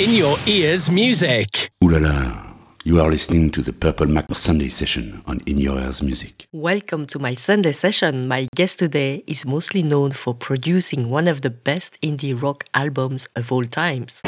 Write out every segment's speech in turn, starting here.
In your ears, music. Ooh la la. You are listening to the Purple Mac Sunday session on In Your Ears Music. Welcome to my Sunday session. My guest today is mostly known for producing one of the best indie rock albums of all times.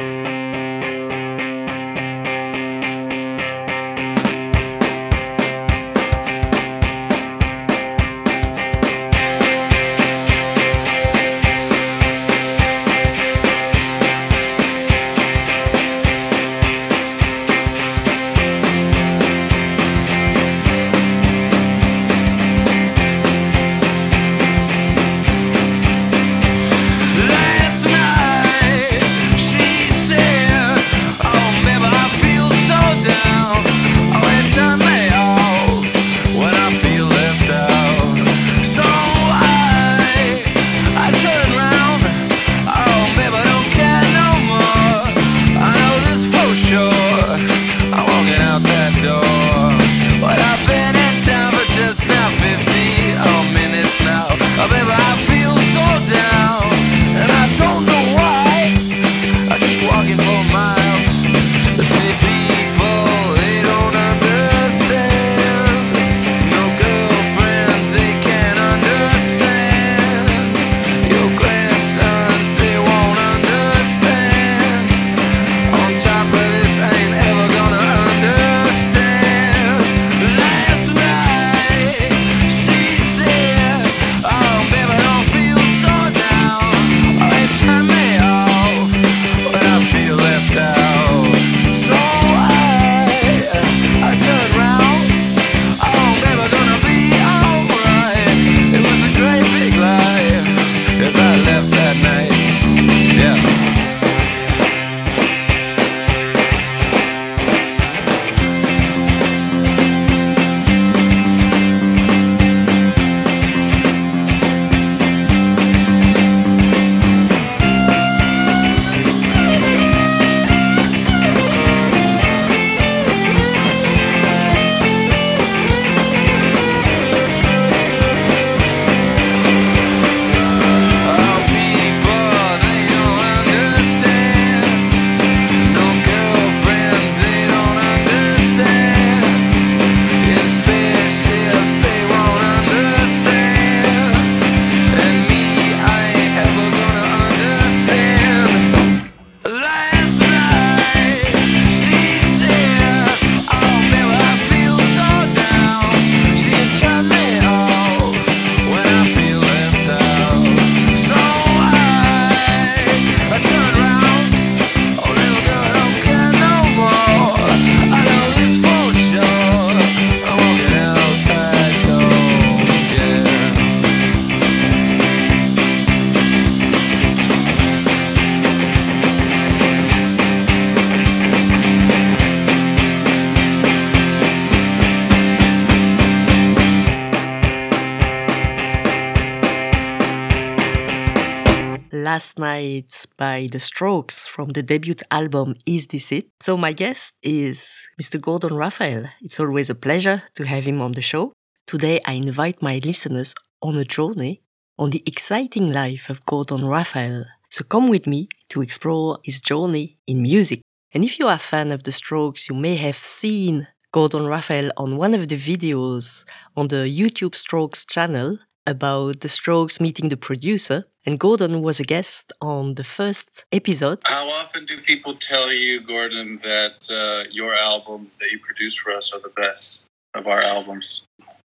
Last Night by The Strokes from the debut album Is This It? So, my guest is Mr. Gordon Raphael. It's always a pleasure to have him on the show. Today, I invite my listeners on a journey on the exciting life of Gordon Raphael. So, come with me to explore his journey in music. And if you are a fan of The Strokes, you may have seen Gordon Raphael on one of the videos on the YouTube Strokes channel about the Strokes meeting the producer. And Gordon was a guest on the first episode. How often do people tell you, Gordon, that uh, your albums that you produce for us are the best of our albums?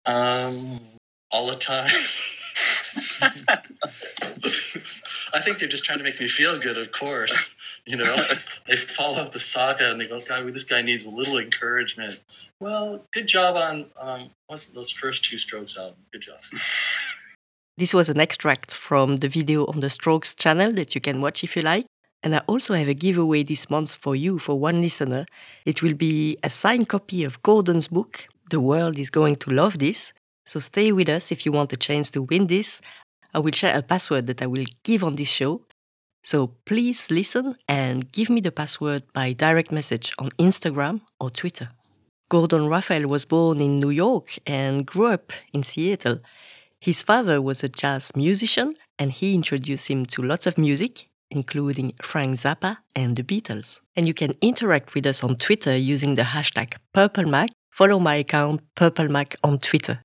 Um, all the time. I think they're just trying to make me feel good, of course. You know, they follow the saga and they go, God, this guy needs a little encouragement. Well, good job on um, what's those first two Strokes album. Good job. This was an extract from the video on the Strokes channel that you can watch if you like. And I also have a giveaway this month for you, for one listener. It will be a signed copy of Gordon's book. The world is going to love this. So stay with us if you want a chance to win this. I will share a password that I will give on this show. So please listen and give me the password by direct message on Instagram or Twitter. Gordon Raphael was born in New York and grew up in Seattle. His father was a jazz musician and he introduced him to lots of music. including Frank Zappa and the Beatles. And you can interact with us on Twitter using the hashtag PurpleMac. Follow my account PurpleMac on Twitter.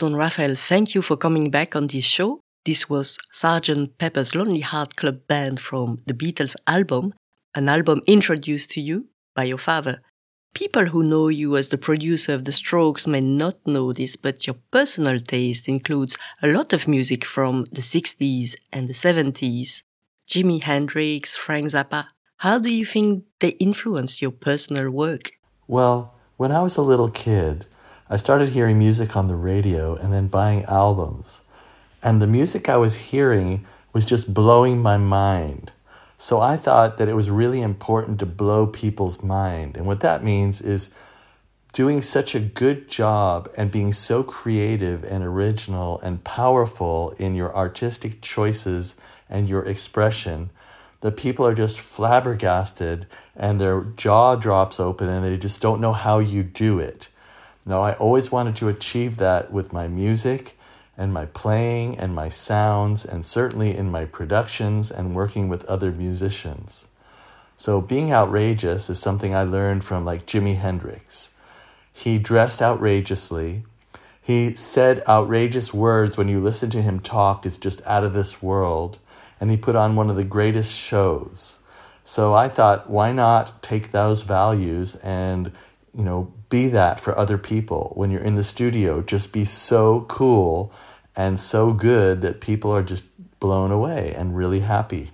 Gordon Raphael, thank you for coming back on this show. This was Sgt. Pepper's Lonely Heart Club Band from the Beatles album, an album introduced to you by your father. People who know you as the producer of The Strokes may not know this, but your personal taste includes a lot of music from the 60s and the 70s. Jimi Hendrix, Frank Zappa. How do you think they influenced your personal work? Well, when I was a little kid, I started hearing music on the radio and then buying albums. And the music I was hearing was just blowing my mind. So I thought that it was really important to blow people's mind. And what that means is doing such a good job and being so creative and original and powerful in your artistic choices and your expression that people are just flabbergasted and their jaw drops open and they just don't know how you do it. Now, I always wanted to achieve that with my music and my playing and my sounds, and certainly in my productions and working with other musicians. So, being outrageous is something I learned from like Jimi Hendrix. He dressed outrageously. He said outrageous words when you listen to him talk, it's just out of this world. And he put on one of the greatest shows. So I thought, why not take those values and, you know, be that for other people when you're in the studio? Just be so cool and so good that people are just blown away and really happy.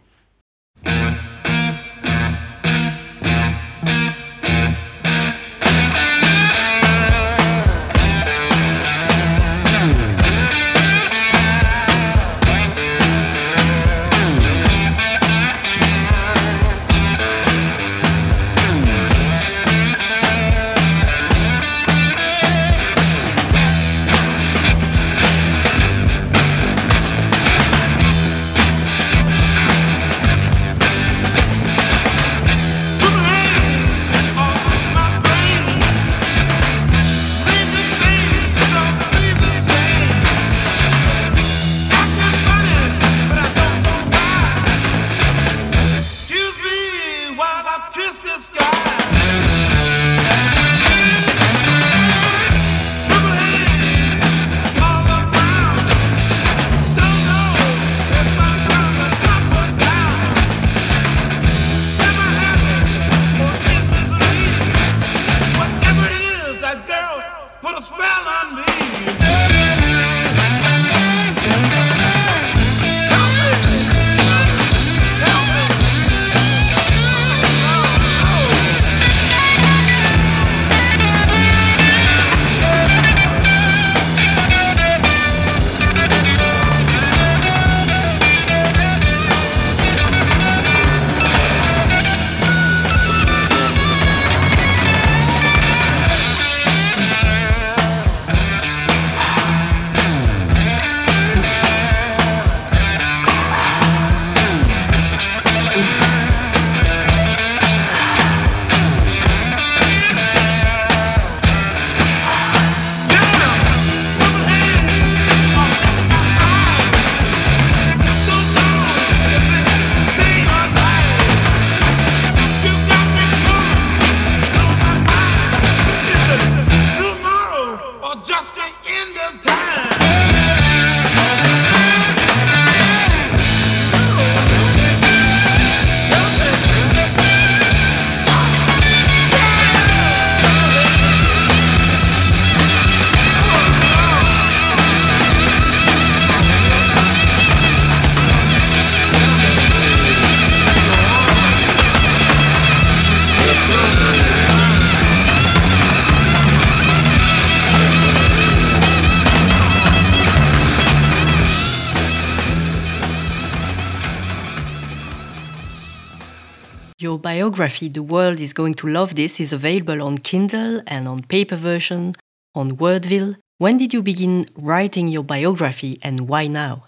Biography, The World is Going to Love This, is available on Kindle and on paper version on Wordville. When did you begin writing your biography and why now?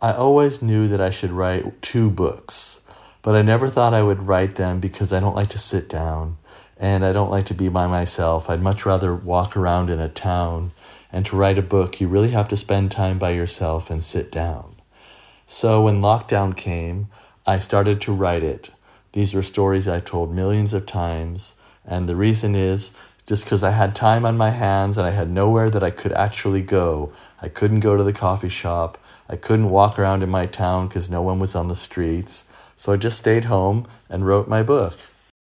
I always knew that I should write two books, but I never thought I would write them because I don't like to sit down and I don't like to be by myself. I'd much rather walk around in a town. And to write a book, you really have to spend time by yourself and sit down. So when lockdown came, I started to write it. These were stories I told millions of times. And the reason is just because I had time on my hands and I had nowhere that I could actually go. I couldn't go to the coffee shop. I couldn't walk around in my town because no one was on the streets. So I just stayed home and wrote my book.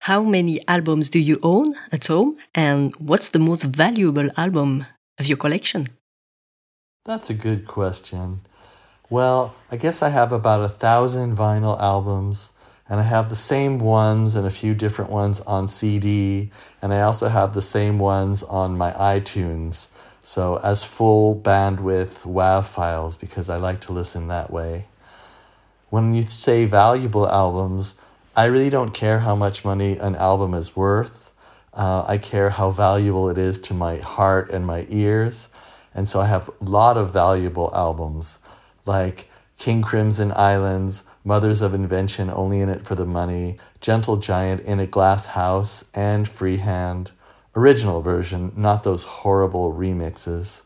How many albums do you own at home? And what's the most valuable album of your collection? That's a good question. Well, I guess I have about a thousand vinyl albums, and I have the same ones and a few different ones on CD, and I also have the same ones on my iTunes. So, as full bandwidth WAV files because I like to listen that way. When you say valuable albums, I really don't care how much money an album is worth. Uh, I care how valuable it is to my heart and my ears. And so I have a lot of valuable albums like King Crimson Islands, Mothers of Invention, Only in It for the Money, Gentle Giant, In a Glass House, and Freehand. Original version, not those horrible remixes.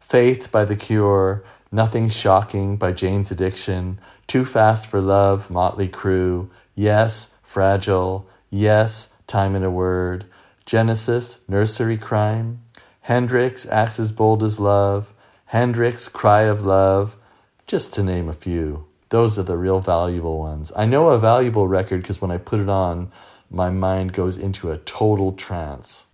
Faith by The Cure, Nothing Shocking by Jane's Addiction, Too Fast for Love, Motley Crue, Yes, Fragile, Yes, Time and a Word, Genesis, Nursery Cryme, Hendrix, Axis: Bold as Love, Hendrix, Cry of Love, just to name a few. Those are the real valuable ones. I know a valuable record because when I put it on, my mind goes into a total trance.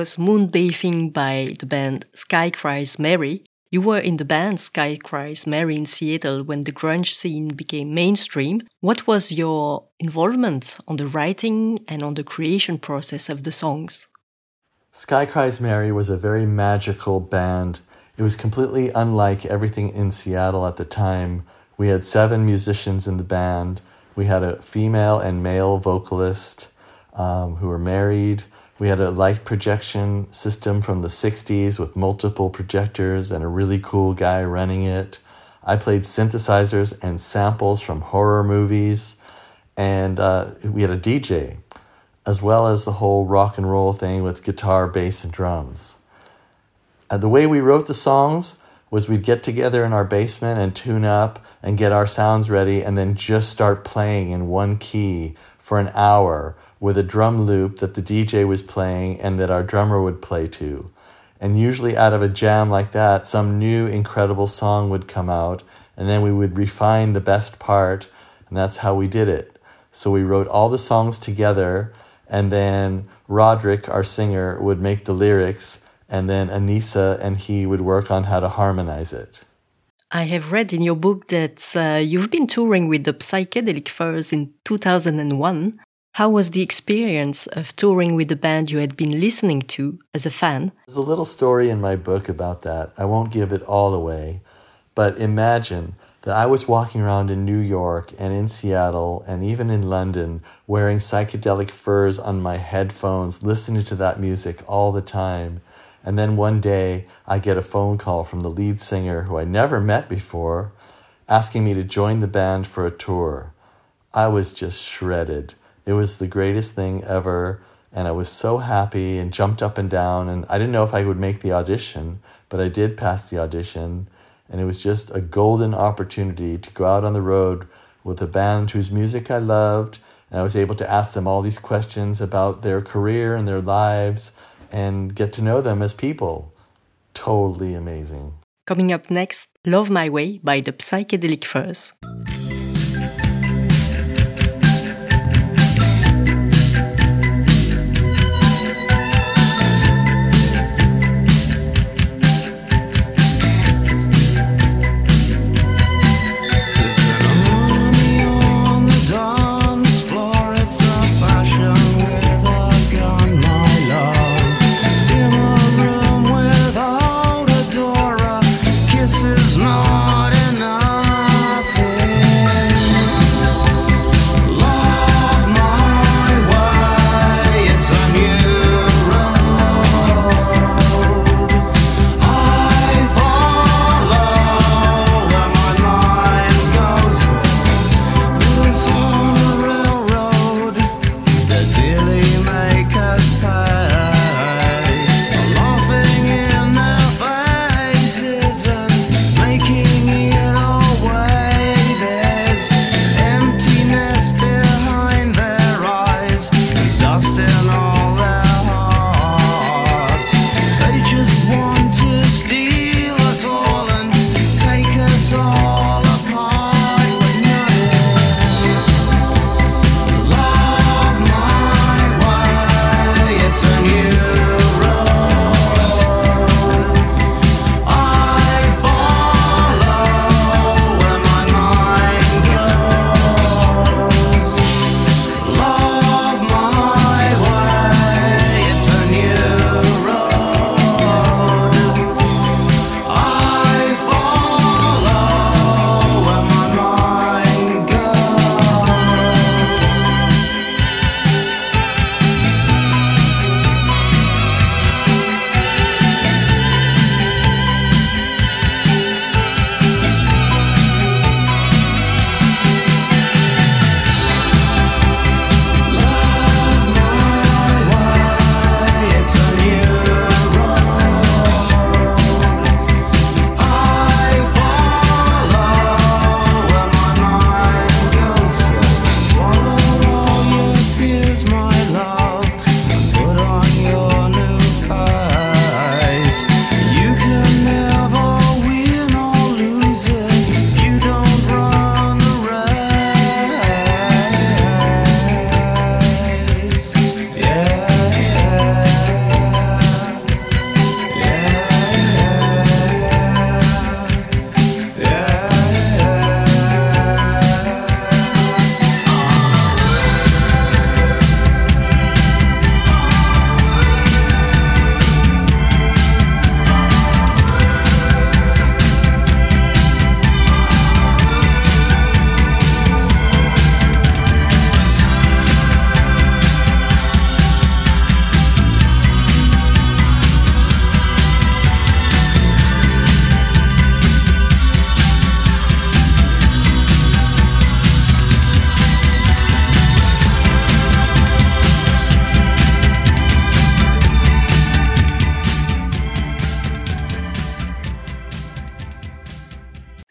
Was Moonbathing by the band Sky Cries Mary. You were in the band Sky Cries Mary in Seattle when the grunge scene became mainstream. What was your involvement on the writing and on the creation process of the songs? Sky Cries Mary was a very magical band. It was completely unlike everything in Seattle at the time. We had seven musicians in the band. We had a female and male vocalist um, who were married. We had a light projection system from the 60s with multiple projectors and a really cool guy running it. I played synthesizers and samples from horror movies. And uh, we had a DJ, as well as the whole rock and roll thing with guitar, bass, and drums. And the way we wrote the songs was we'd get together in our basement and tune up and get our sounds ready and then just start playing in one key for an hour with a drum loop that the DJ was playing and that our drummer would play to. And usually, out of a jam like that, some new incredible song would come out, and then we would refine the best part, and that's how we did it. So we wrote all the songs together, and then Roderick, our singer, would make the lyrics, and then Anisa and he would work on how to harmonize it. I have read in your book that uh, you've been touring with the Psychedelic Furs in 2001. How was the experience of touring with the band you had been listening to as a fan? There's a little story in my book about that. I won't give it all away, but imagine that I was walking around in New York and in Seattle and even in London wearing psychedelic furs on my headphones, listening to that music all the time. And then one day I get a phone call from the lead singer, who I never met before, asking me to join the band for a tour. I was just shredded. It was the greatest thing ever. And I was so happy and jumped up and down. And I didn't know if I would make the audition, but I did pass the audition. And it was just a golden opportunity to go out on the road with a band whose music I loved. And I was able to ask them all these questions about their career and their lives and get to know them as people. Totally amazing. Coming up next, Love My Way by the Psychedelic Furs.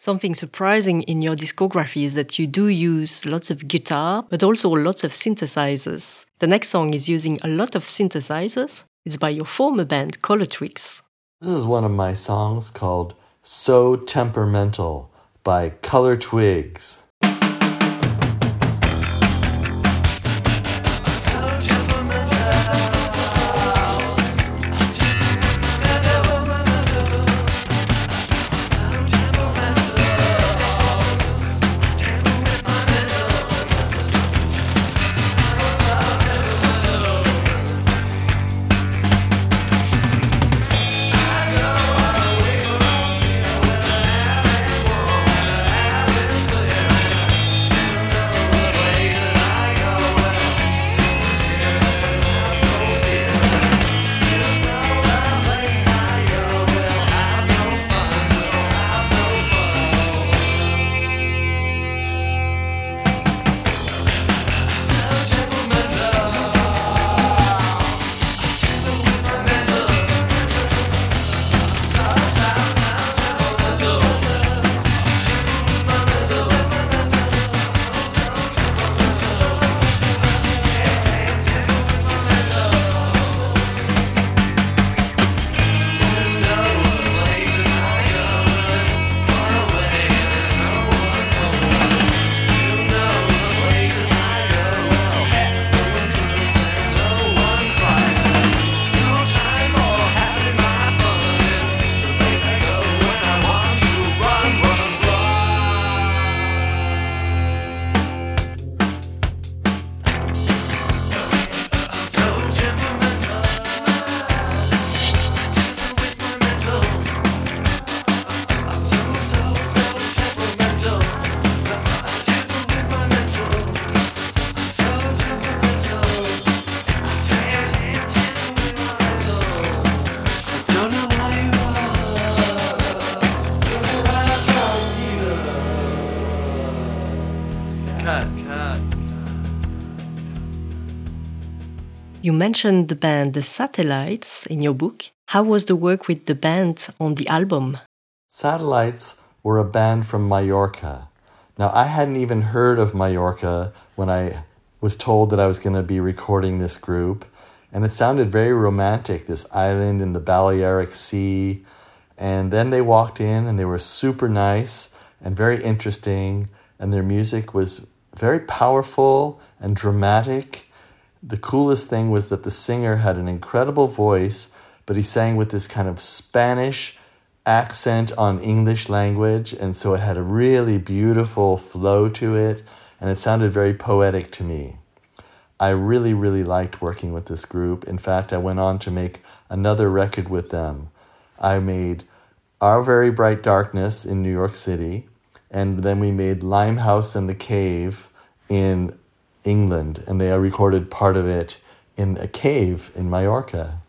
Something surprising in your discography is that you do use lots of guitar, but also lots of synthesizers. The next song is using a lot of synthesizers. It's by your former band, Color Tricks. This is one of my songs called So Temperamental by Color Twigs. You mentioned the band The Satellites in your book. How was the work with the band on the album? Satellites were a band from Mallorca. Now, I hadn't even heard of Mallorca when I was told that I was going to be recording this group. And it sounded very romantic, this island in the Balearic Sea. And then they walked in and they were super nice and very interesting. And their music was very powerful and dramatic. The coolest thing was that the singer had an incredible voice, but he sang with this kind of Spanish accent on English language. And so it had a really beautiful flow to it. And it sounded very poetic to me. I really, really liked working with this group. In fact, I went on to make another record with them. I made Our Very Bright Darkness in New York City, and then we made Limehouse and the Cave in England, and they recorded part of it in a cave in Mallorca.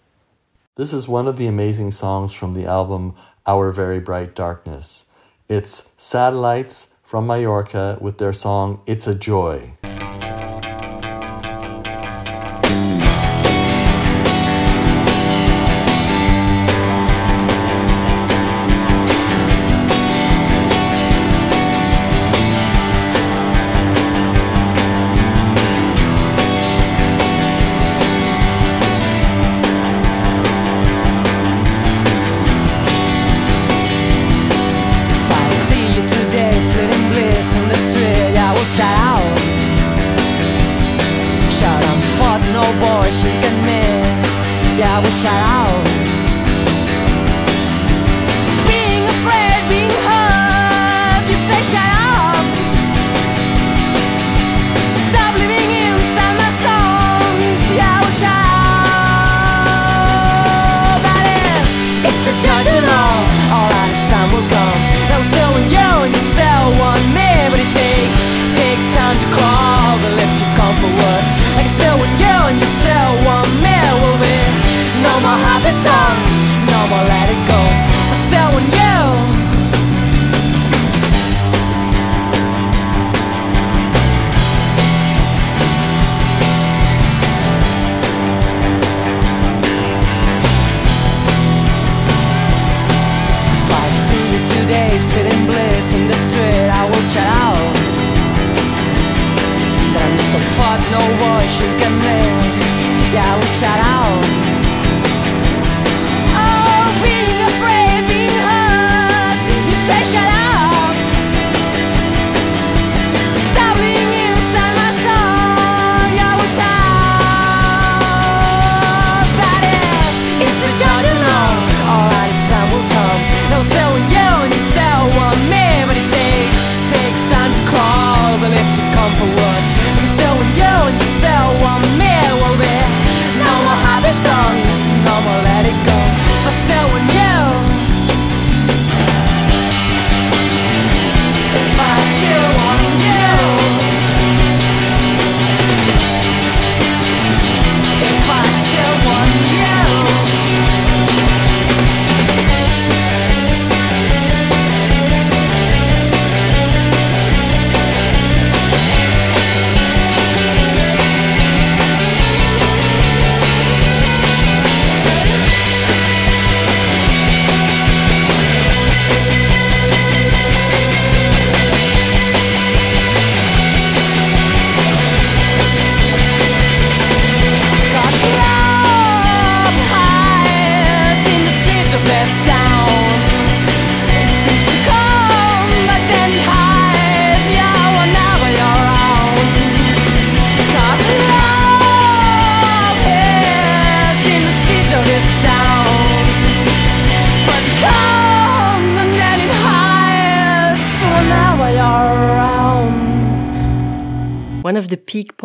This is one of the amazing songs from the album Our Very Bright Darkness. It's Satellites from Mallorca with their song It's a Joy.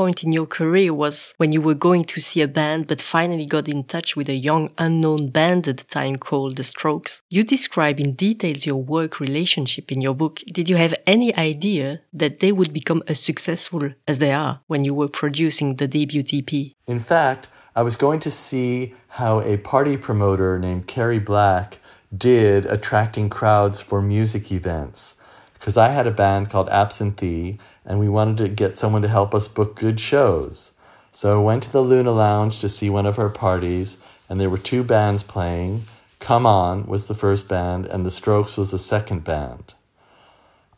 Peak points in your career was when you were going to see a band but finally got in touch with a young unknown band at the time called The Strokes. You describe in detail your work relationship in your book. Did you have any idea that they would become as successful as they are when you were producing the debut EP? In fact, I was going to see how a party promoter named Carrie Black did attracting crowds for music events. Because I had a band called Absinthe, and we wanted to get someone to help us book good shows. So I went to the Luna Lounge to see one of her parties, and there were two bands playing. Come On was the first band, and The Strokes was the second band.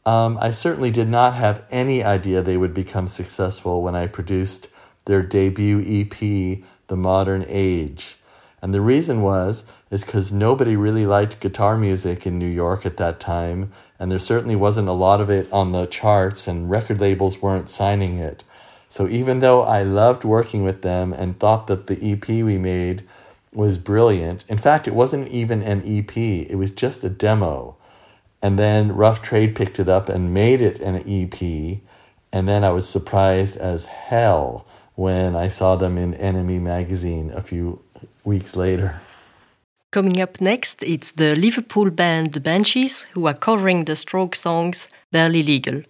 Um, I certainly did not have any idea they would become successful when I produced their debut EP, The Modern Age. And the reason was is because nobody really liked guitar music in New York at that time, and there certainly wasn't a lot of it on the charts, and record labels weren't signing it. So even though I loved working with them and thought that the EP we made was brilliant, in fact, it wasn't even an EP, it was just a demo. And then Rough Trade picked it up and made it an EP. And then I was surprised as hell when I saw them in NME magazine a few weeks later. Coming up next, it's the Liverpool band The Banshees who are covering the Stroke songs Barely Legal.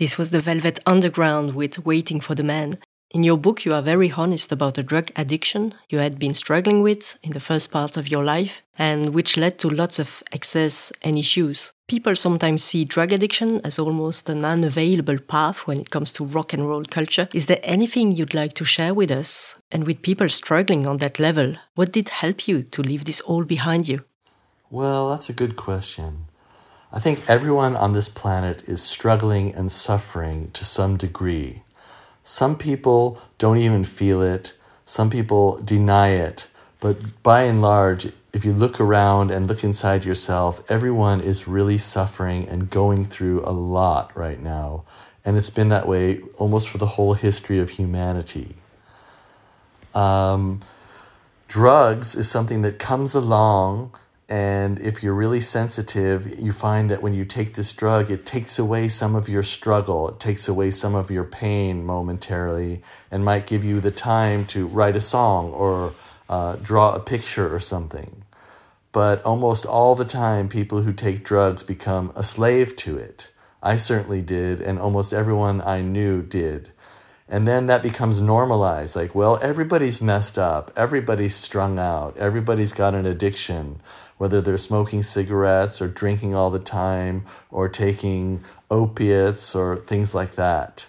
This was the Velvet Underground with Waiting for the Man. In your book, you are very honest about a drug addiction you had been struggling with in the first part of your life and which led to lots of excess and issues. People sometimes see drug addiction as almost an unavailable path when it comes to rock and roll culture. Is there anything you'd like to share with us? And with people struggling on that level, what did help you to leave this all behind you? Well, that's a good question. I think everyone on this planet is struggling and suffering to some degree. Some people don't even feel it, some people deny it, but by and large, if you look around and look inside yourself, everyone is really suffering and going through a lot right now. And it's been that way almost for the whole history of humanity. Um, drugs is something that comes along And if you're really sensitive, you find that when you take this drug, it takes away some of your struggle, it takes away some of your pain momentarily, and might give you the time to write a song or uh, draw a picture or something. But almost all the time, people who take drugs become a slave to it. I certainly did, and almost everyone I knew did. And then that becomes normalized. Like, well, everybody's messed up. Everybody's strung out. Everybody's got an addiction, whether they're smoking cigarettes or drinking all the time or taking opiates or things like that.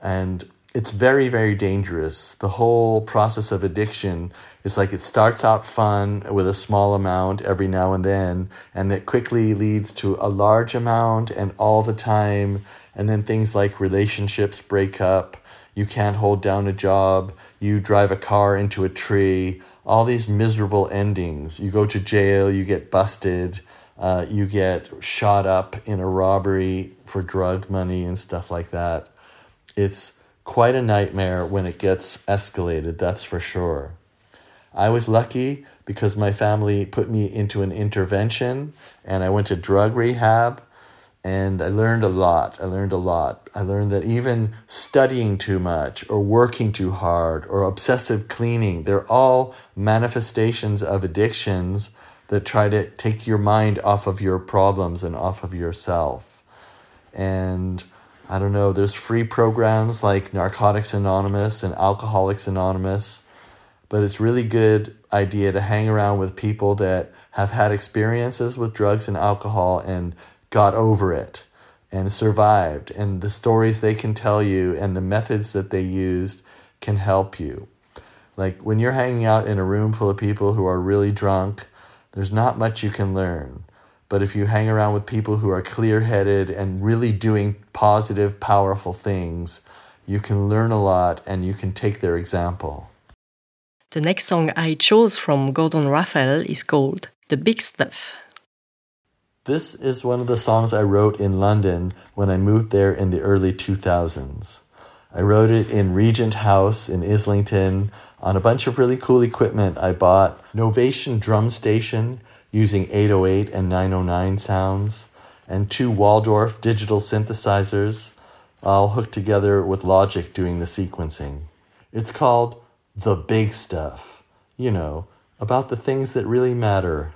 And it's very, very dangerous. The whole process of addiction is like it starts out fun with a small amount every now and then, and it quickly leads to a large amount and all the time. And then things like relationships break up you can't hold down a job, you drive a car into a tree, all these miserable endings. You go to jail, you get busted, uh, you get shot up in a robbery for drug money and stuff like that. It's quite a nightmare when it gets escalated, that's for sure. I was lucky because my family put me into an intervention and I went to drug rehab and I learned a lot. I learned a lot. I learned that even studying too much or working too hard or obsessive cleaning, they're all manifestations of addictions that try to take your mind off of your problems and off of yourself. And I don't know, there's free programs like Narcotics Anonymous and Alcoholics Anonymous, but it's really good idea to hang around with people that have had experiences with drugs and alcohol and got over it and survived, and the stories they can tell you and the methods that they used can help you. Like when you're hanging out in a room full of people who are really drunk, there's not much you can learn. But if you hang around with people who are clear headed and really doing positive, powerful things, you can learn a lot and you can take their example. The next song I chose from Gordon Raphael is called The Big Stuff. This is one of the songs I wrote in London when I moved there in the early 2000s. I wrote it in Regent House in Islington on a bunch of really cool equipment I bought. Novation drum station using 808 and 909 sounds, and two Waldorf digital synthesizers, all hooked together with Logic doing the sequencing. It's called The Big Stuff. You know, about the things that really matter.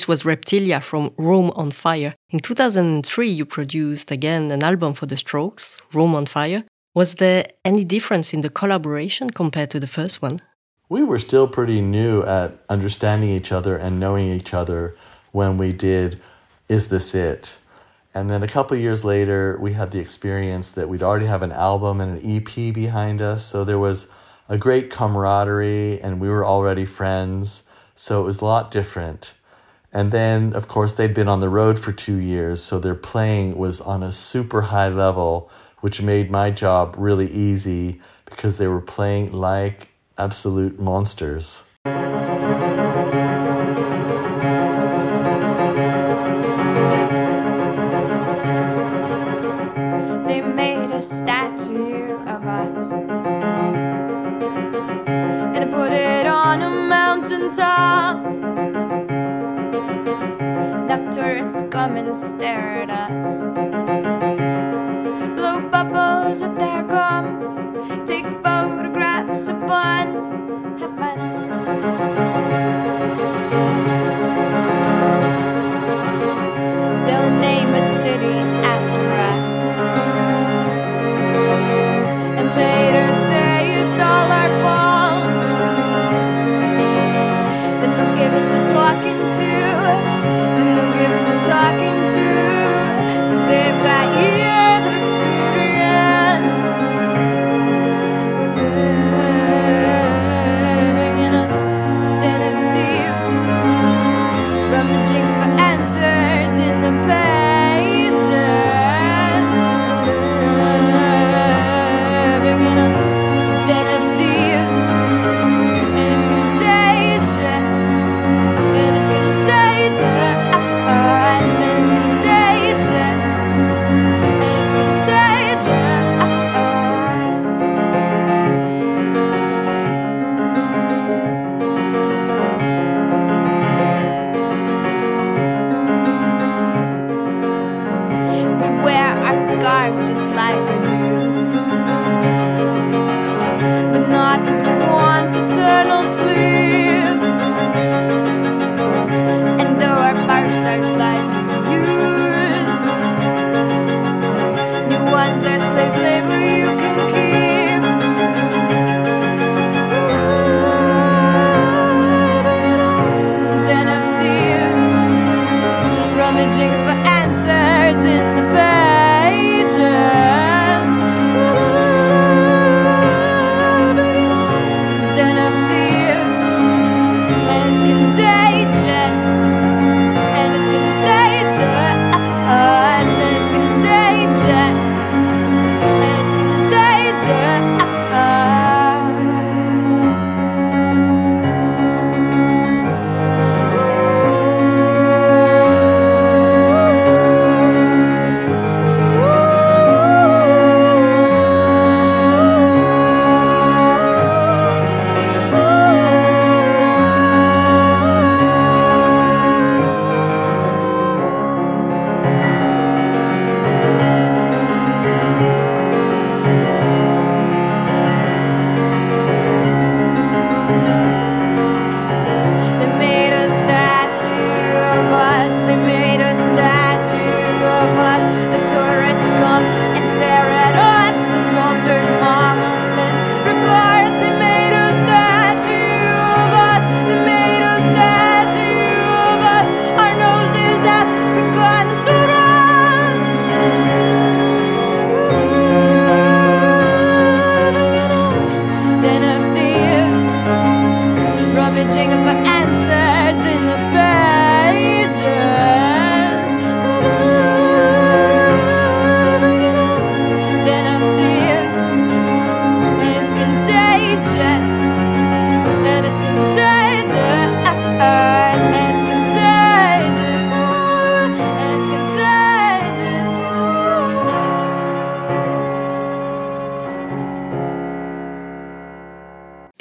This was Reptilia from Room on Fire. In 2003, you produced again an album for The Strokes, Room on Fire. Was there any difference in the collaboration compared to the first one? We were still pretty new at understanding each other and knowing each other when we did Is This It? And then a couple years later, we had the experience that we'd already have an album and an EP behind us. So there was a great camaraderie and we were already friends. So it was a lot different. And then, of course, they'd been on the road for two years. So their playing was on a super high level, which made my job really easy because they were playing like absolute monsters. Come and stare at us. Blow bubbles with their gum, take photographs of fun, have fun. They'll name a city after us. And later say it's all our fault. Then they'll give us a talking to. A talking to. Cause they've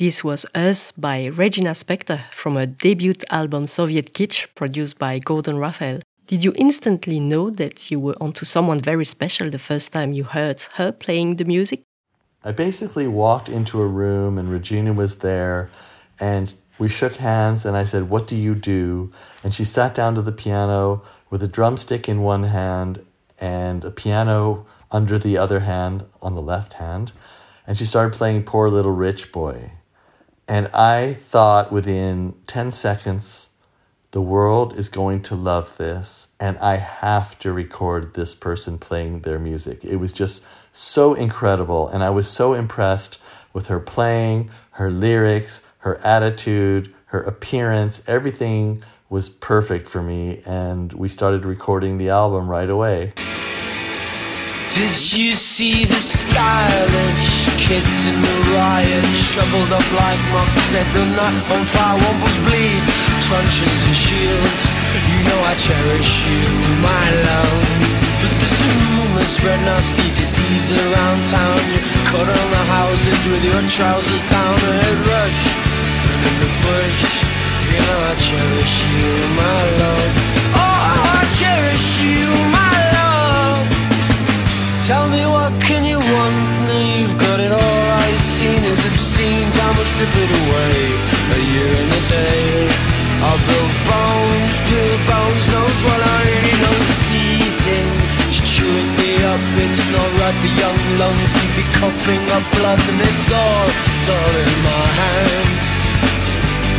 This was Us by Regina Spektor from her debut album Soviet Kitsch, produced by Gordon Raphael. Did you instantly know that you were onto someone very special the first time you heard her playing the music? I basically walked into a room and Regina was there and We shook hands, and I said, What do you do? And she sat down to the piano with a drumstick in one hand and a piano under the other hand on the left hand. And she started playing Poor Little Rich Boy. And I thought within 10 seconds, the world is going to love this, and I have to record this person playing their music. It was just so incredible, and I was so impressed with her playing, her lyrics, her attitude, her appearance. Everything was perfect for me, and we started recording the album right away. Did you see the stylish kids in the riot Shoveled up like monks Set the night on fire Wombles bleed. Truncheons and shields You know I cherish you, my love. But a rumor spread nasty disease around town. You cut on the houses with your trousers down. A head rush And in the bush. You know I cherish you, my love. Oh, I cherish you, my love. Tell me what can you want? 17, time will strip it away. A year and a day. I'll build bones, pure bones Knows what I really know. It's eating, it's chewing me up. It's not right for young lungs To be coughing up blood. And it's all, it's all in my hands.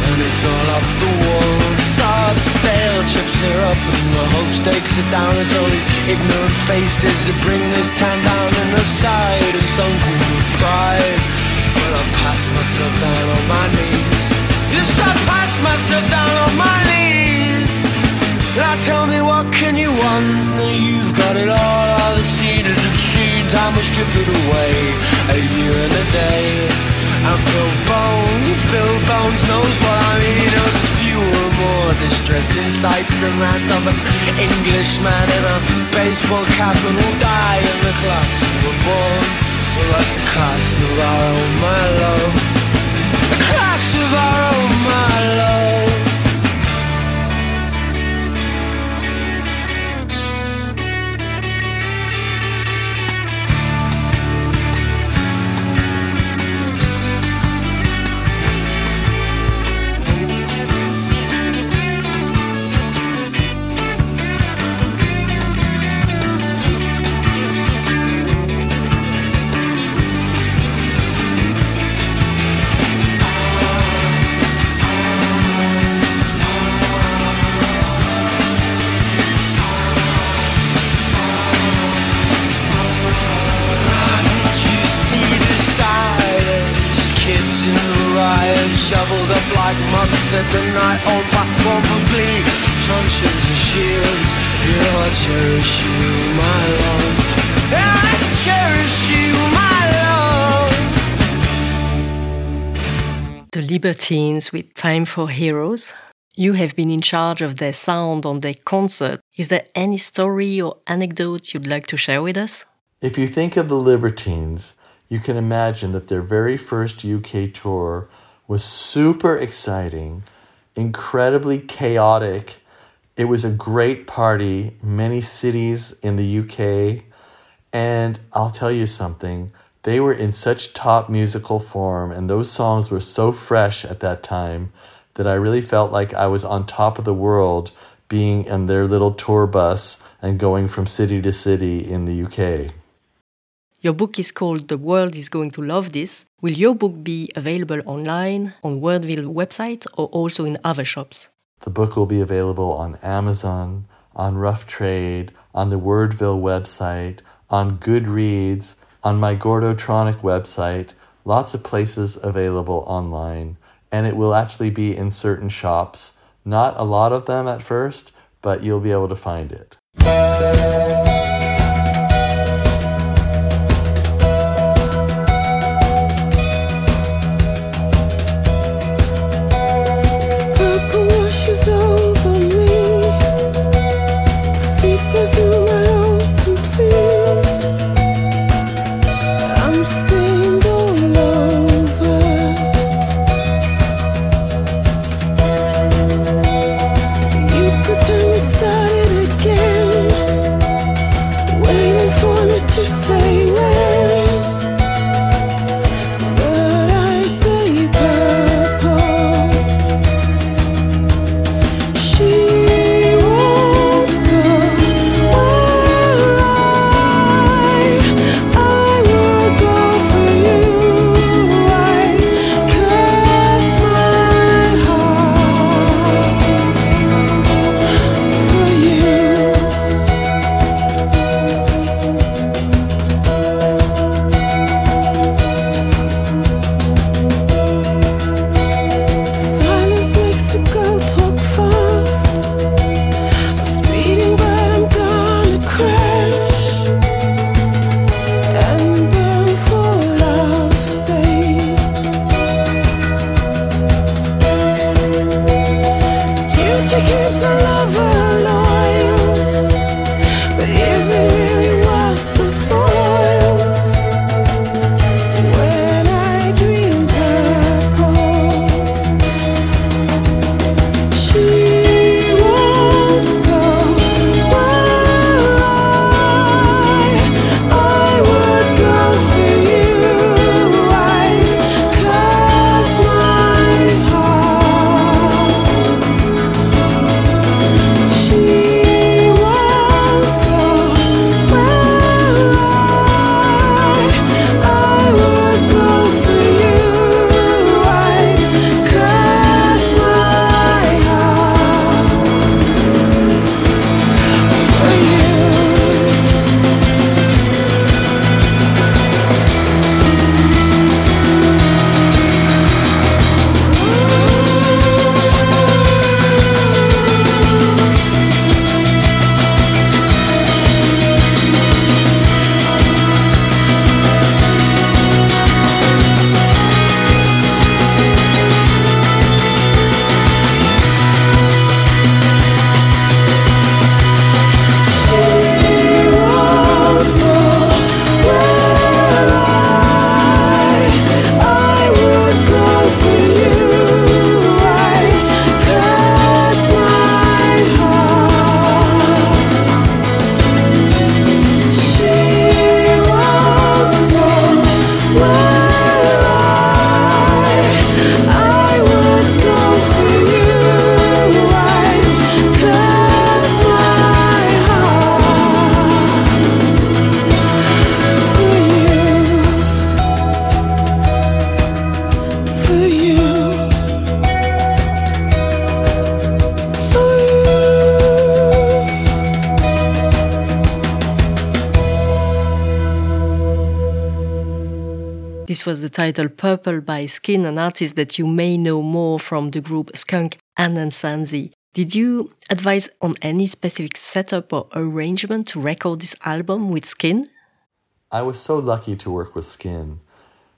And it's all up the walls. All the stale chips are up And the hope stakes are down. It's all these ignorant faces That bring this town down And the side. Of sunken with pride I pass myself down on my knees. Yes, I pass myself down on my knees. Now tell me what can you want? You've got it all, all the cedars have seen Time will strip it away, a year and a day. And Bill Bones, Bill Bones knows what I mean There's fewer, more distressing sights than that of an Englishman in a baseball cap And will die in the class we were born Well that's a class of our own, my love. A class of our own, monks at the night on fire Wombles bleed, truncheons and shields You know I cherish you, my love I cherish you, my love The Libertines with Time for Heroes. You have been in charge of their sound on their concert. Is there any story or anecdote you'd like to share with us? If you think of the Libertines, you can imagine that their very first UK tour was super exciting, incredibly chaotic. It was a great party, many cities in the UK. And I'll tell you something, they were in such top musical form, and those songs were so fresh at that time that I really felt like I was on top of the world being in their little tour bus and going from city to city in the UK. Your book is called The World is Going to Love This. Will your book be available online on Wordville website or also in other shops? The book will be available on Amazon, on Rough Trade, on the Wordville website, on Goodreads, on my Gordotronic website, lots of places available online. And it will actually be in certain shops. Not a lot of them at first, but you'll be able to find it. Title Purple by Skin, an artist that you may know more from the group Skunk Anansie. Did you advise on any specific setup or arrangement to record this album with Skin? I was so lucky to work with Skin.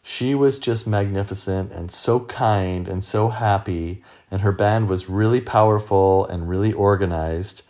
She was just magnificent and so kind and so happy, and her band was really powerful and really organized.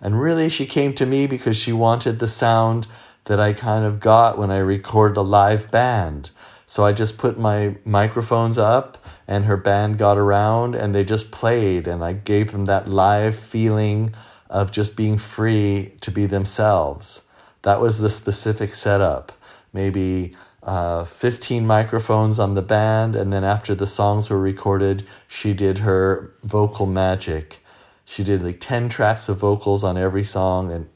And really, she came to me because she wanted the sound that I kind of got when I record a live band. So I just put my microphones up, and her band got around and they just played, and I gave them that live feeling of just being free to be themselves. That was the specific setup. Maybe uh, 15 microphones on the band, and then after the songs were recorded, she did her vocal magic. She did like 10 tracks of vocals on every song, and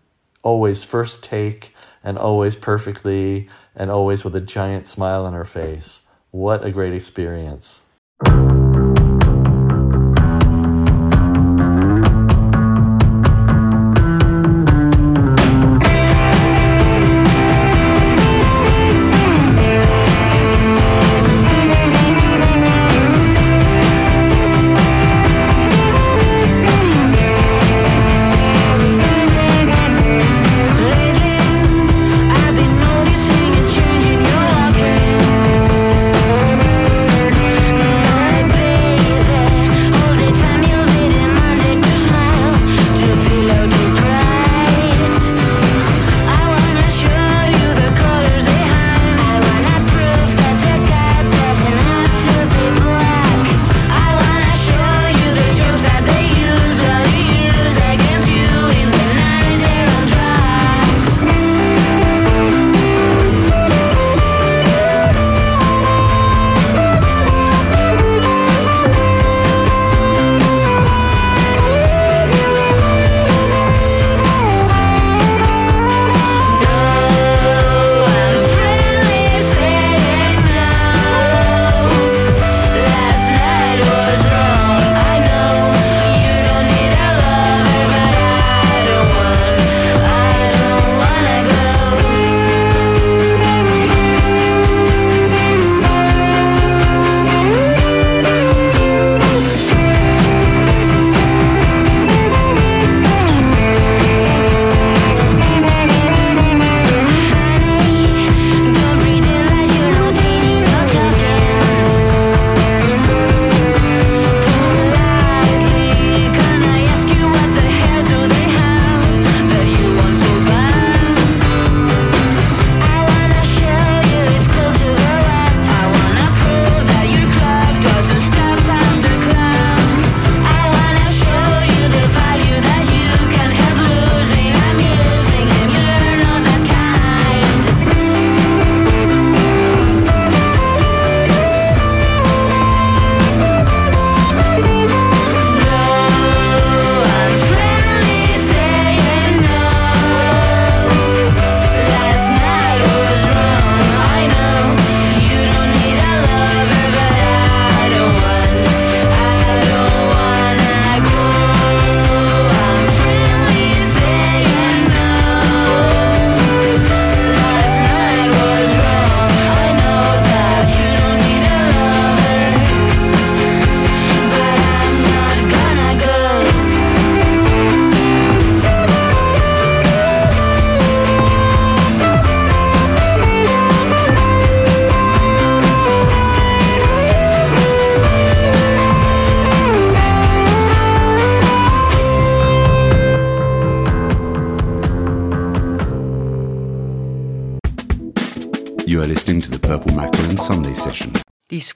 always first take, and always perfectly, and always with a giant smile on her face. What a great experience.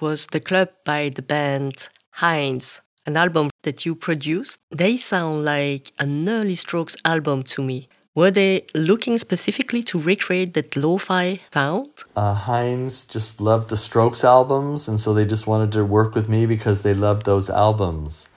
Was The Club by the band Hinds, an album that you produced. They sound like an early Strokes album to me. Were they looking specifically to recreate that lo fi sound? uh, Hinds just loved the Strokes albums, and so they just wanted to work with me because they loved those albums.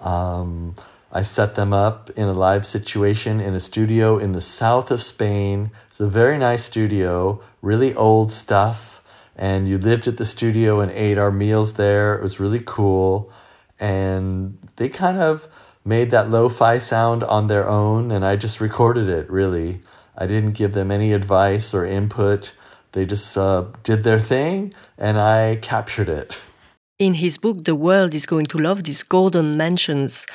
Um, I set them up in a live situation in a studio in the south of Spain. It's a very nice studio, really old stuff. And you lived at the studio and ate our meals there. It was really cool. And they kind of made that lo fi sound on their own, and I just recorded it, really. I didn't give them any advice or input. They just uh, did their thing, and I captured it. In his book, The World is Going to Love This, Gordon mentions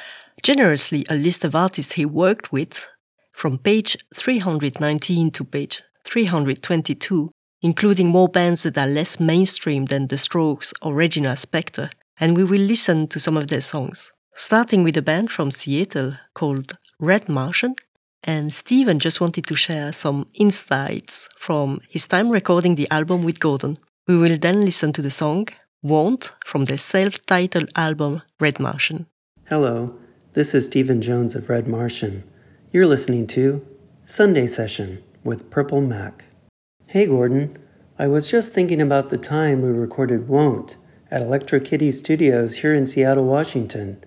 generously a list of artists he worked with from page 319 to page 322, including more bands that are less mainstream than The Strokes or Regina Spektor, and we will listen to some of their songs. Starting with a band from Seattle called Red Martian, and Steven just wanted to share some insights from his time recording the album with Gordon. We will then listen to the song Won't from their self titled album Red Martian. Hello, this is Stephen Jones of Red Martian. You're listening to Sunday Session with Purple Mac. Hey Gordon, I was just thinking about the time we recorded Won't at Electro Kitty Studios here in Seattle, Washington.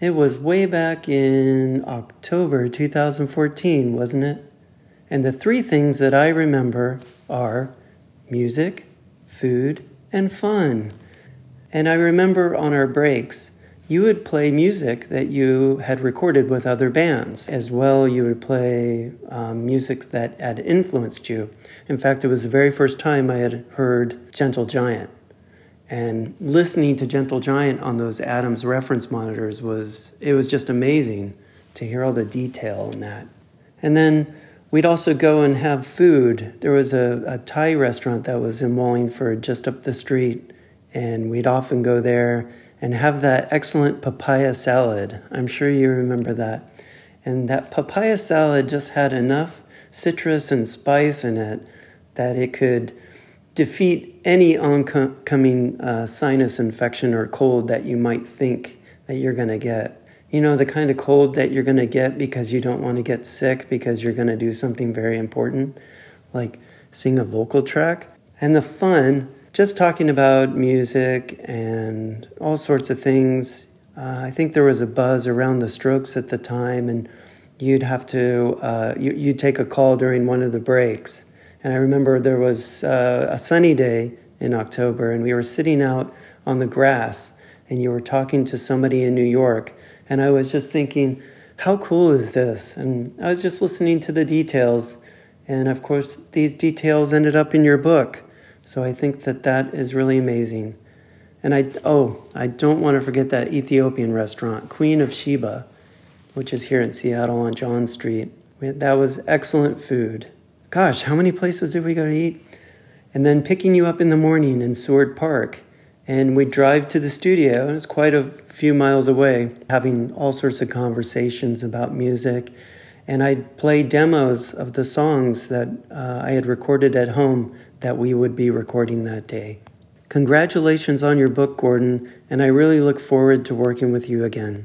It was way back in October 2014, wasn't it? And the three things that I remember are music, food, and fun. And I remember on our breaks, you would play music that you had recorded with other bands. As well, you would play um, music that had influenced you. In fact, it was the very first time I had heard Gentle Giant. And listening to Gentle Giant on those Adams reference monitors was, it was just amazing to hear all the detail in that. And then we'd also go and have food. There was a, a Thai restaurant that was in Wallingford just up the street. And we'd often go there and have that excellent papaya salad. I'm sure you remember that. And that papaya salad just had enough citrus and spice in it that it could defeat any oncoming uh, sinus infection or cold that you might think that you're going to get. You know, the kind of cold that you're going to get because you don't want to get sick because you're going to do something very important, like sing a vocal track. And the fun just talking about music and all sorts of things. Uh, I think there was a buzz around the Strokes at the time, and you'd have to uh, you, you'd take a call during one of the breaks. And I remember there was uh, a sunny day in October, and we were sitting out on the grass, and you were talking to somebody in New York, and I was just thinking, how cool is this? And I was just listening to the details, and of course, these details ended up in your book. So I think that that is really amazing. And I, oh, I don't want to forget that Ethiopian restaurant, Queen of Sheba, which is here in Seattle on John Street. That was excellent food. Gosh, how many places did we go to eat? And then picking you up in the morning in Seward Park. And we'd drive to the studio, it was quite a few miles away, having all sorts of conversations about music. And I'd play demos of the songs that uh, I had recorded at home that we would be recording that day. Congratulations on your book, Gordon, and I really look forward to working with you again.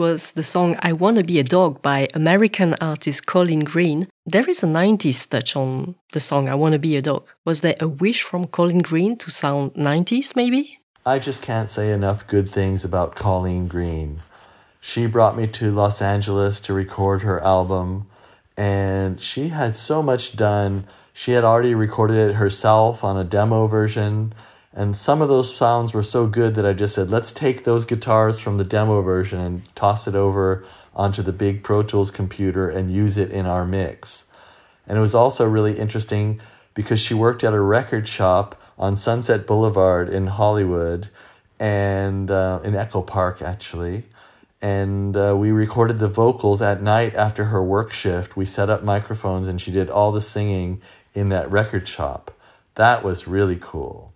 Was the song I Wanna Be a Dog by American artist Colleen Green. There is a 90s touch on the song I Wanna Be a Dog. Was there a wish from Colleen Green to sound 90s maybe? I just can't say enough good things about Colleen Green. She brought me to Los Angeles to record her album, and she had so much done. She had already recorded it herself on a demo version, and some of those sounds were so good that I just said, let's take those guitars from the demo version and toss it over onto the big Pro Tools computer and use it in our mix. And it was also really interesting because she worked at a record shop on Sunset Boulevard in Hollywood and uh, in Echo Park, actually. And uh, we recorded the vocals at night after her work shift. We set up microphones and she did all the singing in that record shop. That was really cool.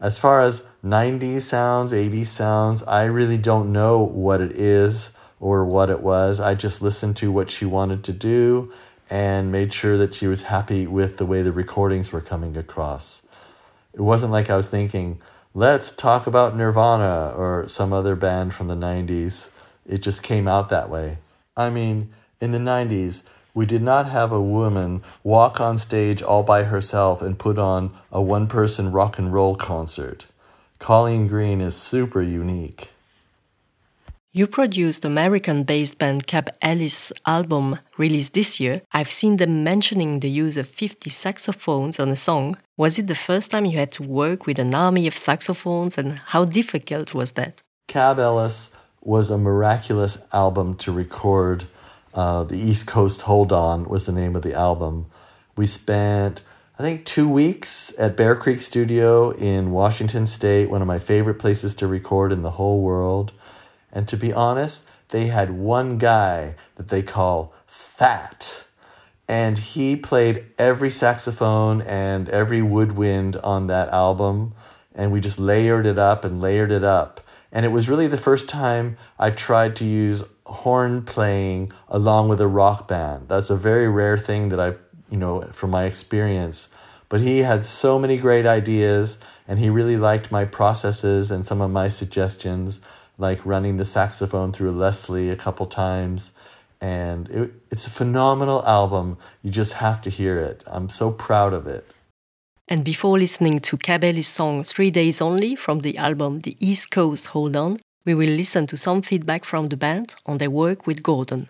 As far as 90s sounds, 80s sounds, I really don't know what it is or what it was. I just listened to what she wanted to do and made sure that she was happy with the way the recordings were coming across. It wasn't like I was thinking, let's talk about Nirvana or some other band from the 90s. It just came out that way. I mean, in the 90s, we did not have a woman walk on stage all by herself and put on a one person rock and roll concert. Colleen Green is super unique. You produced American based band Cab Ellis' album released this year. I've seen them mentioning the use of 50 saxophones on a song. Was it the first time you had to work with an army of saxophones and how difficult was that? Cab Ellis was a miraculous album to record. Uh, the East Coast Hold On was the name of the album. We spent, I think, two weeks at Bear Creek Studio in Washington State, one of my favorite places to record in the whole world. And to be honest, they had one guy that they call Fat. And he played every saxophone and every woodwind on that album. And we just layered it up and layered it up. And it was really the first time I tried to use horn playing along with a rock band. That's a very rare thing that I, you know, from my experience. But he had so many great ideas and he really liked my processes and some of my suggestions like running the saxophone through Leslie a couple times. And it, it's a phenomenal album. You just have to hear it. I'm so proud of it. And before listening to Cab Ellis' song Three Days Only from the album The East Coast Hold On, we will listen to some feedback from the band on their work with Gordon.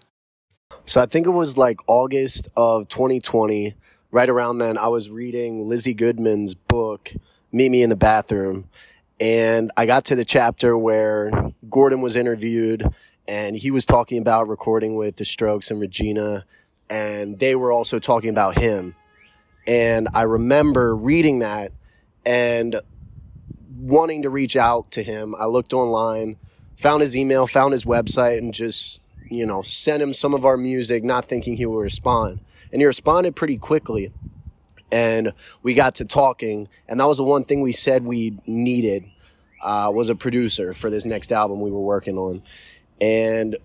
So I think it was like August of 2020. Right around then, I was reading Lizzie Goodman's book, Meet Me in the Bathroom. And I got to the chapter where Gordon was interviewed and he was talking about recording with the Strokes and Regina. And they were also talking about him. And I remember reading that and wanting to reach out to him. I looked online, found his email, found his website, and just, you know, sent him some of our music, not thinking he would respond. And he responded pretty quickly. And we got to talking, and that was the one thing we said we needed uh, was a producer for this next album we were working on. And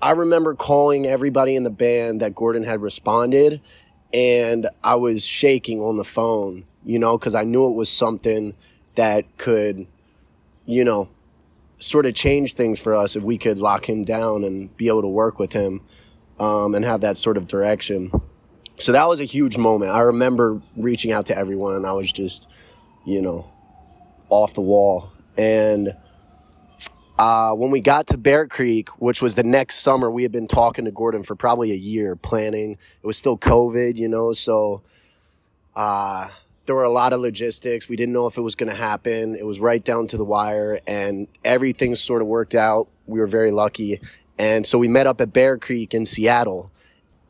I remember calling everybody in the band that Gordon had responded, and I was shaking on the phone, you know, because I knew it was something that could, you know, sort of change things for us if we could lock him down and be able to work with him um, and have that sort of direction. So that was a huge moment. I remember reaching out to everyone, and I was just, you know, off the wall. And uh, when we got to Bear Creek, which was the next summer, we had been talking to Gordon for probably a year, planning. It was still COVID, you know, so uh, there were a lot of logistics. We didn't know if it was going to happen. It was right down to the wire, and everything sort of worked out. We were very lucky. And so we met up at Bear Creek in Seattle.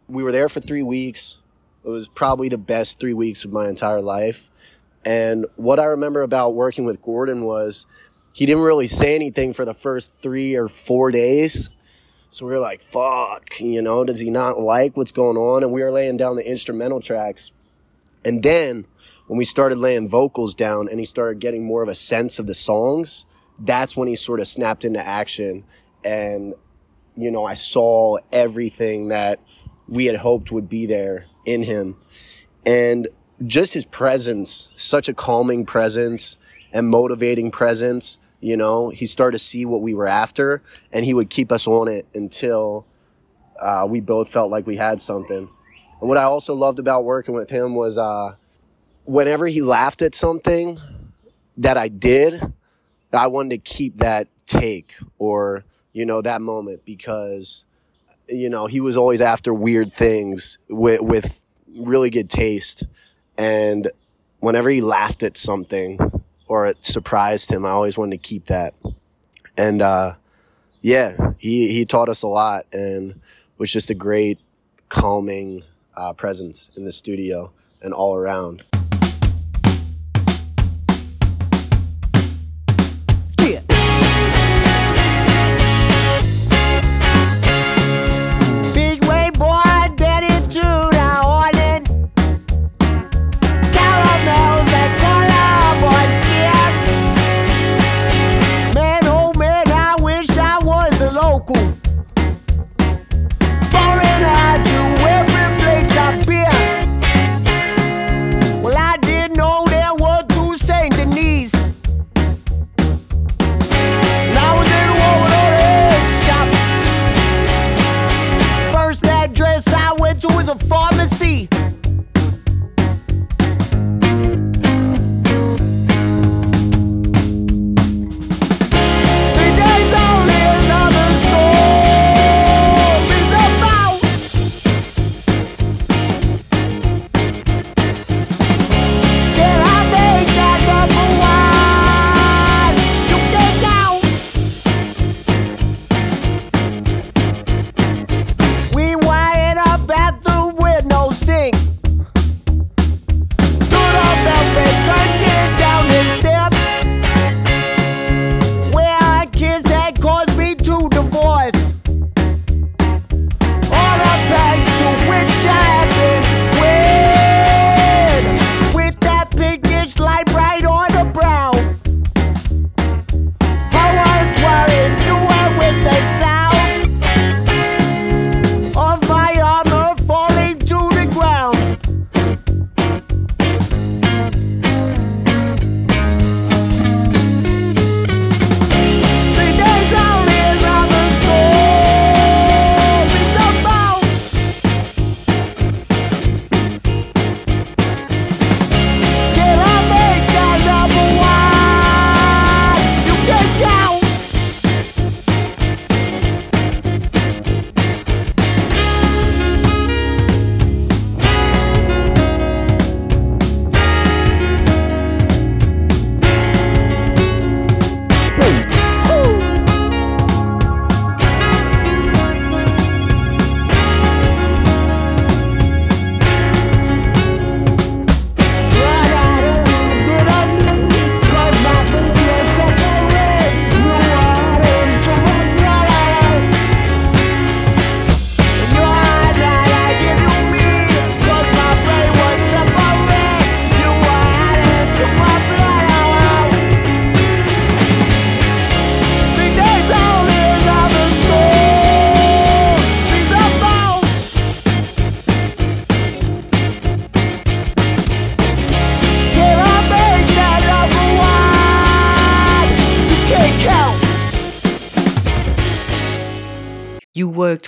We were there for three weeks. It was probably the best three weeks of my entire life. And what I remember about working with Gordon was he didn't really say anything for the first three or four days. So we were like, fuck, you know, does he not like what's going on? And we were laying down the instrumental tracks. And then when we started laying vocals down and he started getting more of a sense of the songs, that's when he sort of snapped into action. And, you know, I saw everything that we had hoped would be there in him. And just his presence, such a calming presence and motivating presence. You know, he started to see what we were after, and he would keep us on it until uh, we both felt like we had something. And what I also loved about working with him was uh, whenever he laughed at something that I did, I wanted to keep that take or, you know, that moment because, you know, he was always after weird things with, with really good taste. And whenever he laughed at something or it surprised him, I always wanted to keep that. And, uh, yeah, he, he taught us a lot and was just a great calming uh, presence in the studio and all around.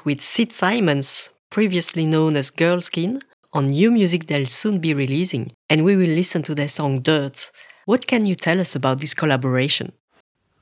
With Sid Simons, previously known as Girlskin, on new music they'll soon be releasing, and we will listen to their song Dirt. What can you tell us about this collaboration?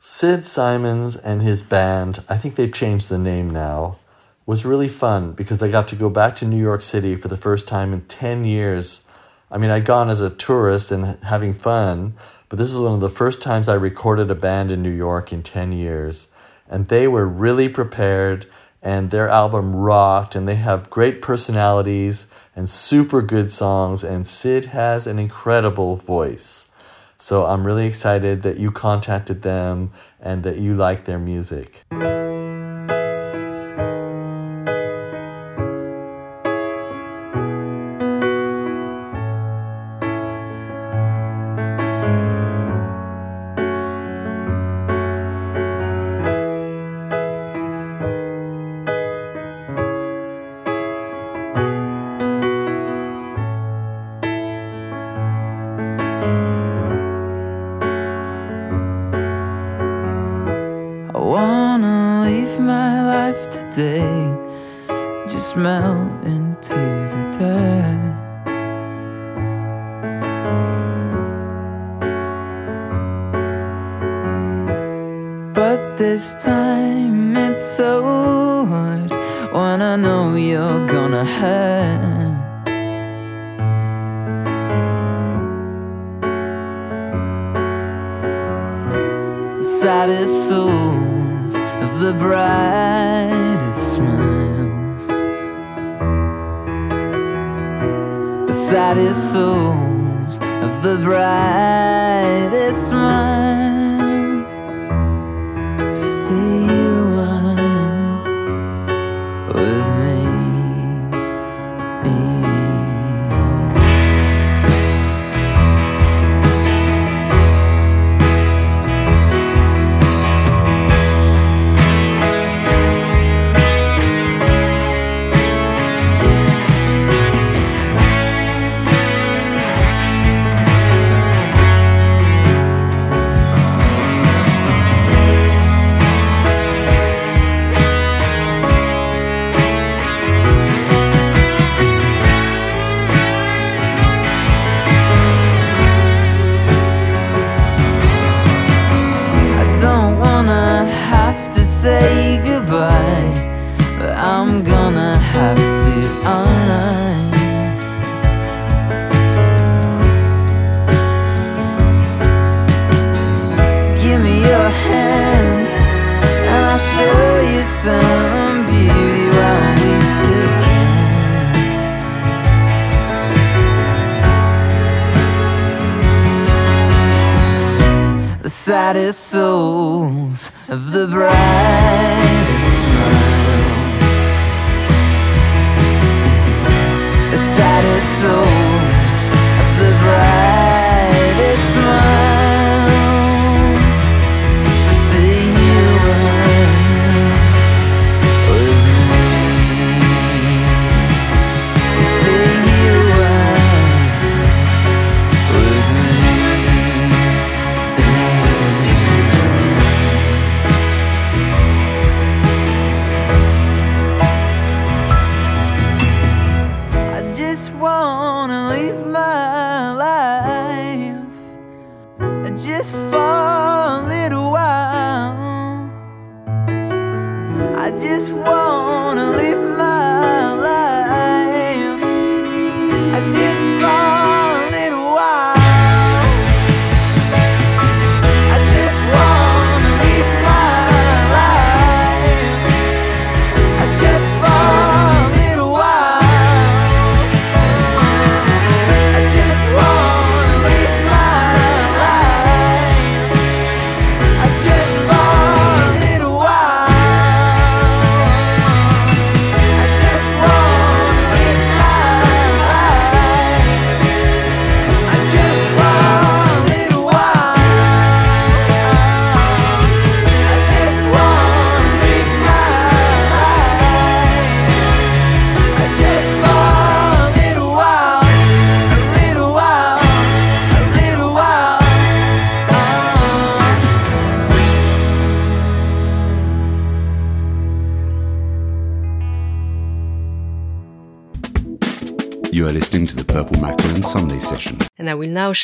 Sid Simons and his band, I think they've changed the name now, was really fun because I got to go back to New York City for the first time in 10 years. I mean, I'd gone as a tourist and having fun, but this was one of the first times I recorded a band in New York in 10 years. And they were really prepared, and their album rocked, and they have great personalities and super good songs, and Sid has an incredible voice. So I'm really excited that you contacted them and that you like their music.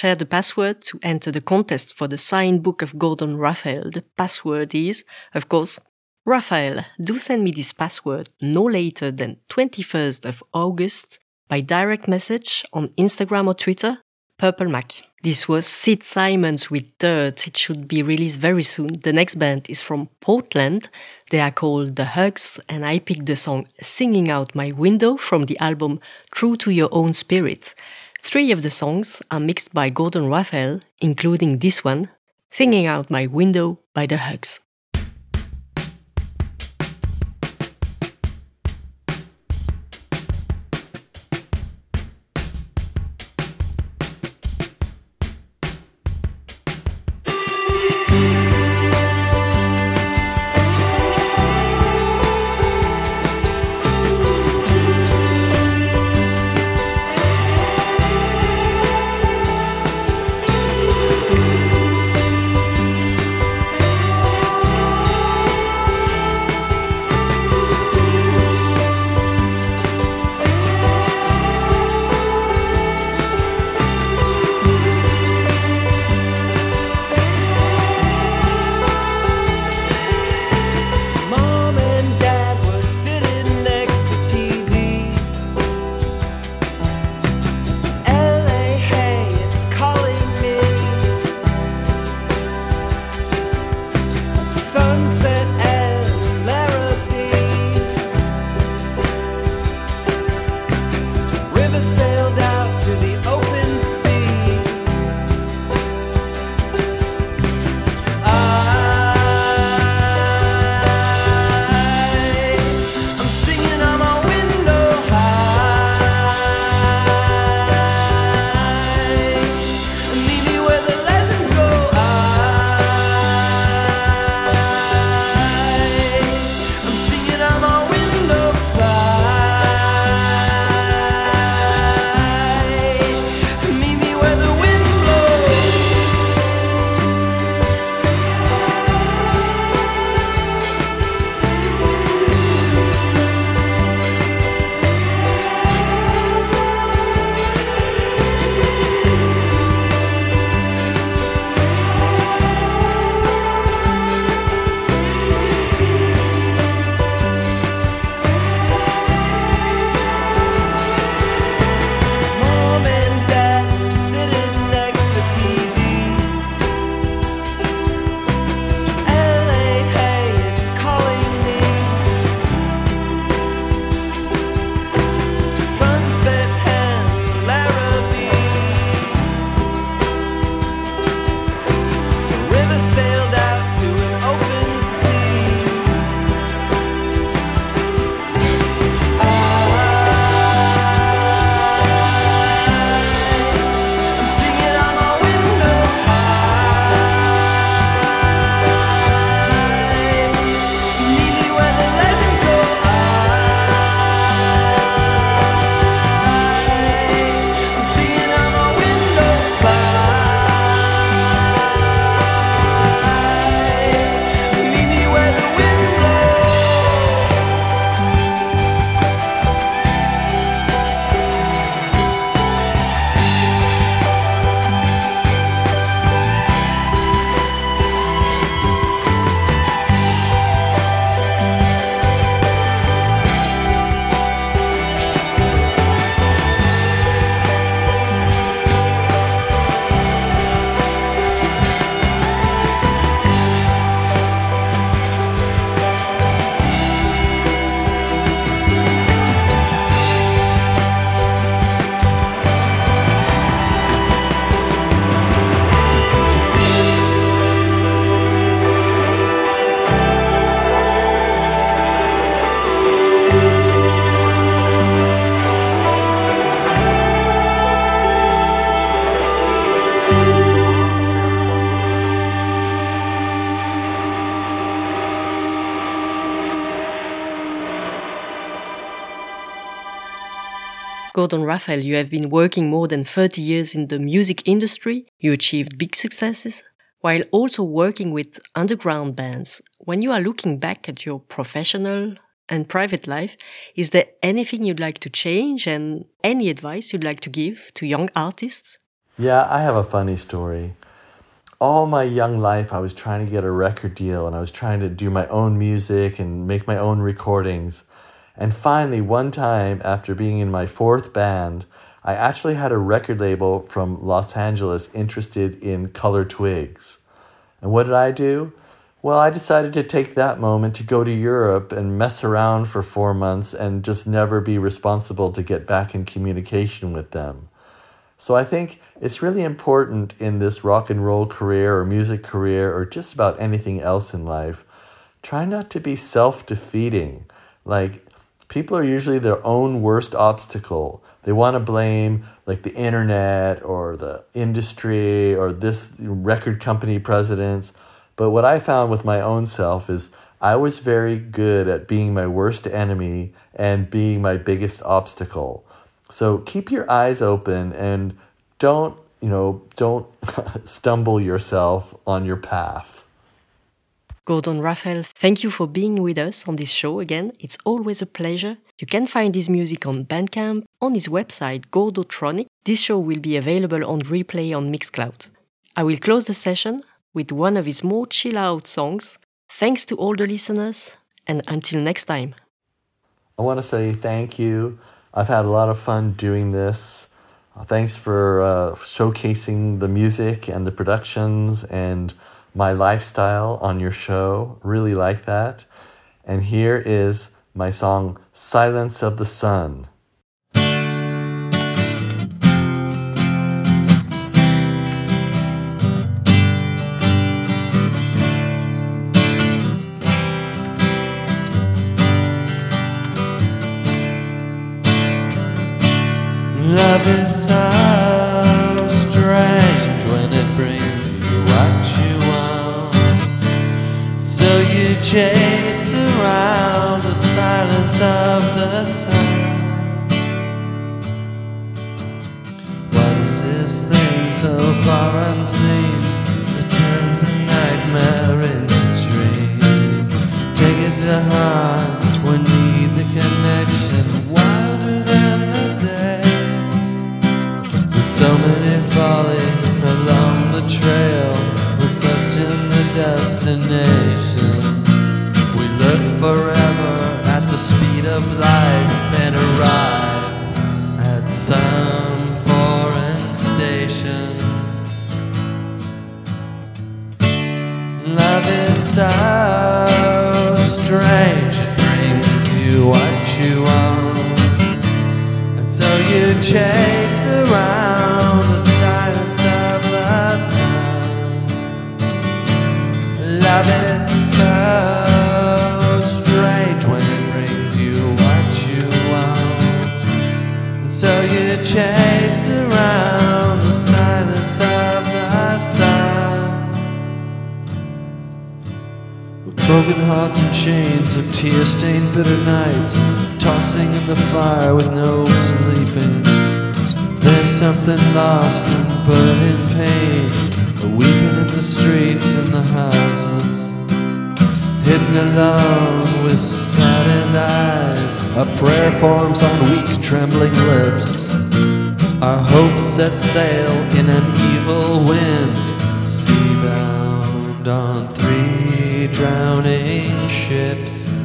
Share the password to enter the contest for the signed book of Gordon Raphael. The password is, of course, Raphael. Do send me this password no later than 21st of August by direct message on Instagram or Twitter, Purple Mac. This was Sid Simons with Dirt. It should be released very soon. The next band is from Portland. They are called The Hugs, and I picked the song Singing Out My Window from the album True to Your Own Spirit. Three of the songs are mixed by Gordon Raphael, including this one, Singing Out My Window by The Hugs. Raphael, you have been working more than 30 years in the music industry. You achieved big successes while also working with underground bands. When you are looking back at your professional and private life, is there anything you'd like to change and any advice you'd like to give to young artists? Yeah, I have a funny story. All my young life, I was trying to get a record deal and I was trying to do my own music and make my own recordings. And finally, one time, after being in my fourth band, I actually had a record label from Los Angeles interested in Color Twigs. And what did I do? Well, I decided to take that moment to go to Europe and mess around for four months and just never be responsible to get back in communication with them. So I think it's really important in this rock and roll career or music career or just about anything else in life. Try not to be self defeating. Like, people are usually their own worst obstacle. They want to blame like the internet or the industry or this record company presidents. But what I found with my own self is I was very good at being my worst enemy and being my biggest obstacle. So keep your eyes open and don't, you know, don't stumble yourself on your path. Gordon Raphael, thank you for being with us on this show again. It's always a pleasure. You can find his music on Bandcamp, on his website, Gordotronic. This show will be available on replay on Mixcloud. I will close the session with one of his more chill out songs. Thanks to all the listeners, and until next time. I want to say thank you. I've had a lot of fun doing this. Thanks for uh, showcasing the music and the productions and my lifestyle on your show. Really like that. And here is my song Silence of the Sun. Love is so silence so strange, it brings you what you want. And so you chase around the silence of the sun. Love is so hearts and chains of tear stained bitter nights, tossing in the fire with no sleeping. There's something lost and burning pain, a weeping in the streets and the houses. Hidden alone with saddened eyes, a prayer forms on weak, trembling lips. Our hopes set sail in an evil wind, seabound on three drowning ships.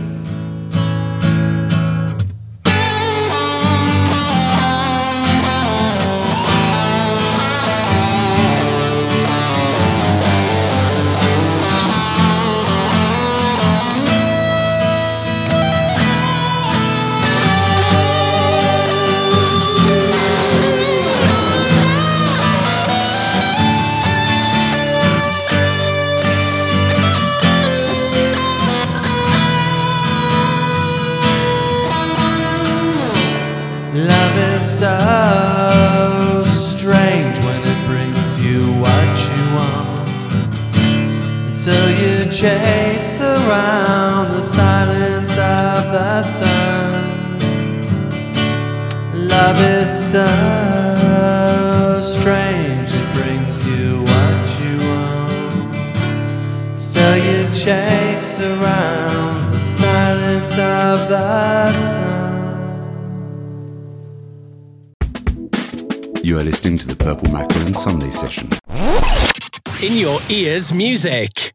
Is so strange, it brings you what you want. So you chase around the silence of the sun. You are listening to the Purple Mackerel Sunday session. In your ears, music.